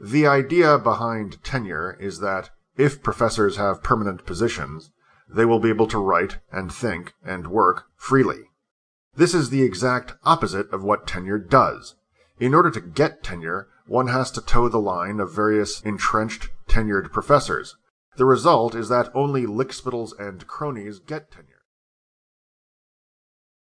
The idea behind tenure is that if professors have permanent positions, they will be able to write and think and work freely. This is the exact opposite of what tenure does. In order to get tenure, one has to toe the line of various entrenched tenured professors. The result is that only lickspittles and cronies get tenure.